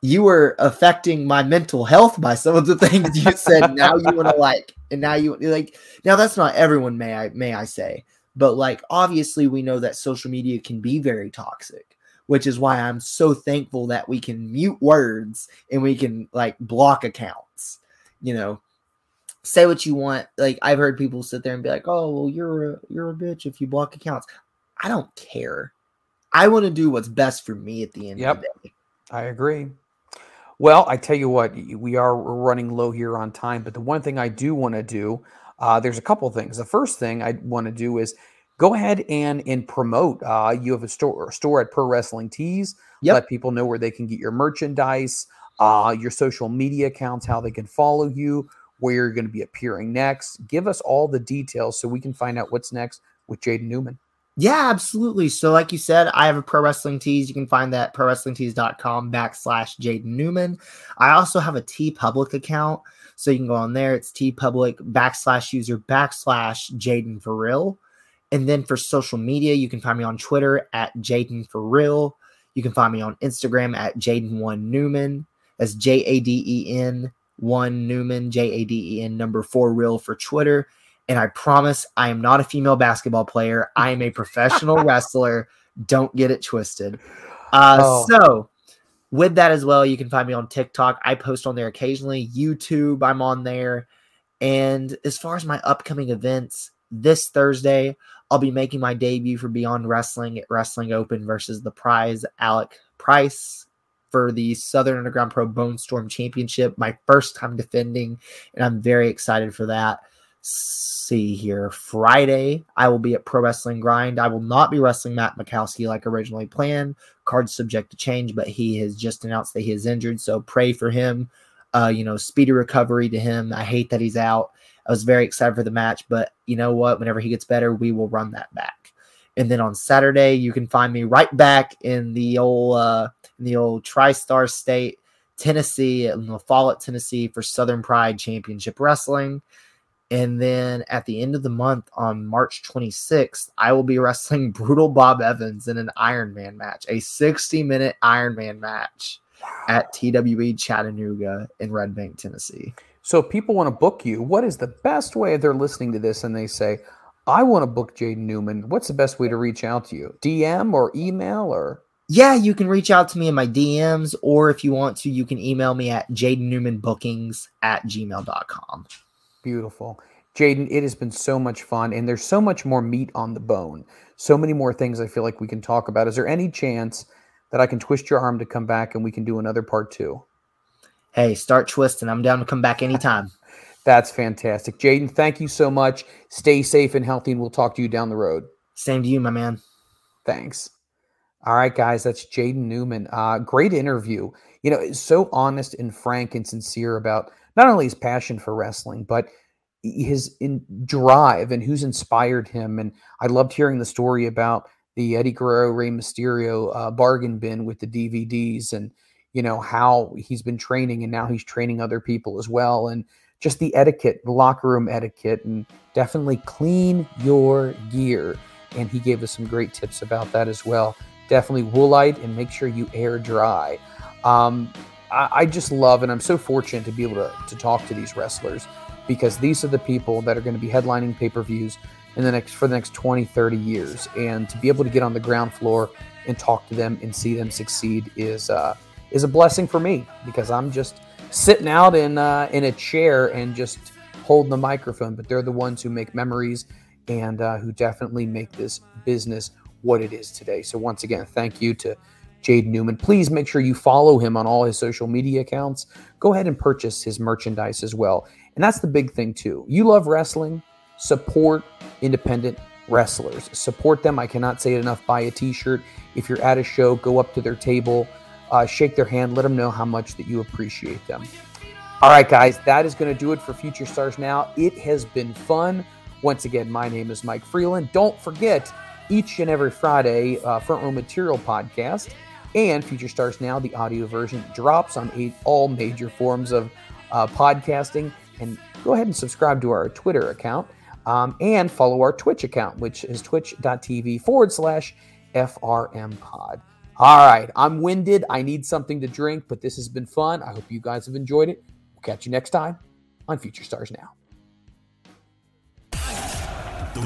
you were affecting my mental health by some of the things you said. now you want to like, and now you like. Now that's not everyone, may I may I say, but like obviously we know that social media can be very toxic, which is why I'm so thankful that we can mute words and we can like block accounts. You know, say what you want. Like I've heard people sit there and be like, "Oh, well, you're a you're a bitch if you block accounts." I don't care. I want to do what's best for me at the end of the day. I agree. Well, I tell you what, we are running low here on time, but the one thing I do want to do, uh, there's a couple things. The first thing I want to do is go ahead and and promote. Uh, you have a store store at Pro Wrestling Tees. Yep. Let people know where they can get your merchandise, uh, your social media accounts, how they can follow you, where you're going to be appearing next. Give us all the details so we can find out what's next with Jaden Newman. Yeah, absolutely. So, like you said, I have a pro wrestling tees. You can find that at prowrestlingtees.com backslash Jaden Newman. I also have a TeePublic account. So you can go on there. It's TeePublic backslash user backslash Jaden for real. And then for social media, you can find me on Twitter at Jaden for real. You can find me on Instagram at Jaden one Newman. That's J A D E N one Newman, J A D E N number four real for Twitter. And I promise I am not a female basketball player. I am a professional wrestler. Don't get it twisted. Uh, Oh. So, with that as well, you can find me on TikTok. I post on there occasionally. YouTube, I'm on there. And as far as my upcoming events, this Thursday, I'll be making my debut for Beyond Wrestling at Wrestling Open versus the prize Alec Price for the Southern Underground Pro Bone Storm Championship. My first time defending, and I'm very excited for that see here. Friday, I will be at Pro Wrestling Grind. I will not be wrestling Matt Makowski like originally planned. Card's subject to change, but he has just announced that he is injured. So pray for him. Uh, you know, speedy recovery to him. I hate that he's out. I was very excited for the match, but you know what? Whenever he gets better, we will run that back. And then on Saturday, you can find me right back in the old uh in the old TriStar State, Tennessee, in LaFollette, Tennessee for Southern Pride Championship Wrestling. And then at the end of the month on March 26th, I will be wrestling Brutal Bob Evans in an Iron Man match, a 60 minute Iron Man match. at TWE Chattanooga in Red Bank, Tennessee. So if people want to book you, what is the best way they're listening to this and they say, I want to book Jaden Newman? What's the best way to reach out to you? DM or email or? Yeah, you can reach out to me in my DMs, or if you want to, you can email me at jadennewmanbookings at gmail.com. Beautiful. Jaden, it has been so much fun, and there's so much more meat on the bone. So many more things I feel like we can talk about. Is there any chance that I can twist your arm to come back and we can do another part two? Hey, start twisting. I'm down to come back anytime. That's fantastic. Jaden, thank you so much. Stay safe and healthy, and we'll talk to you down the road. Same to you, my man. Thanks. All right, guys, that's Jaden Newman. Uh, great interview. You know, so honest and frank and sincere about not only his passion for wrestling, but his in drive and who's inspired him. And I loved hearing the story about the Eddie Guerrero Rey Mysterio uh, bargain bin with the DVDs and you know how he's been training and now he's training other people as well and just the etiquette, the locker room etiquette, and definitely clean your gear. And he gave us some great tips about that as well definitely woolite and make sure you air dry. Um, I, I, just love and I'm so fortunate to be able to, to talk to these wrestlers because these are the people that are going to be headlining pay-per-views in the next for the next 20 30 years and to be able to get on the ground floor and talk to them and see them succeed is uh, is a blessing for me because I'm just sitting out in uh, in a chair and just holding the microphone but they're the ones who make memories and uh, who definitely make this business what it is today. So, once again, thank you to Jade Newman. Please make sure you follow him on all his social media accounts. Go ahead and purchase his merchandise as well. And that's the big thing, too. You love wrestling, support independent wrestlers. Support them. I cannot say it enough. Buy a t shirt. If you're at a show, go up to their table, uh, shake their hand, let them know how much that you appreciate them. All right, guys, that is going to do it for Future Stars Now. It has been fun. Once again, my name is Mike Freeland. Don't forget, each and every Friday, uh, Front Row Material podcast and Future Stars Now, the audio version drops on eight, all major forms of uh, podcasting. And go ahead and subscribe to our Twitter account um, and follow our Twitch account, which is twitch.tv forward slash FRM pod. All right, I'm winded. I need something to drink, but this has been fun. I hope you guys have enjoyed it. We'll catch you next time on Future Stars Now. The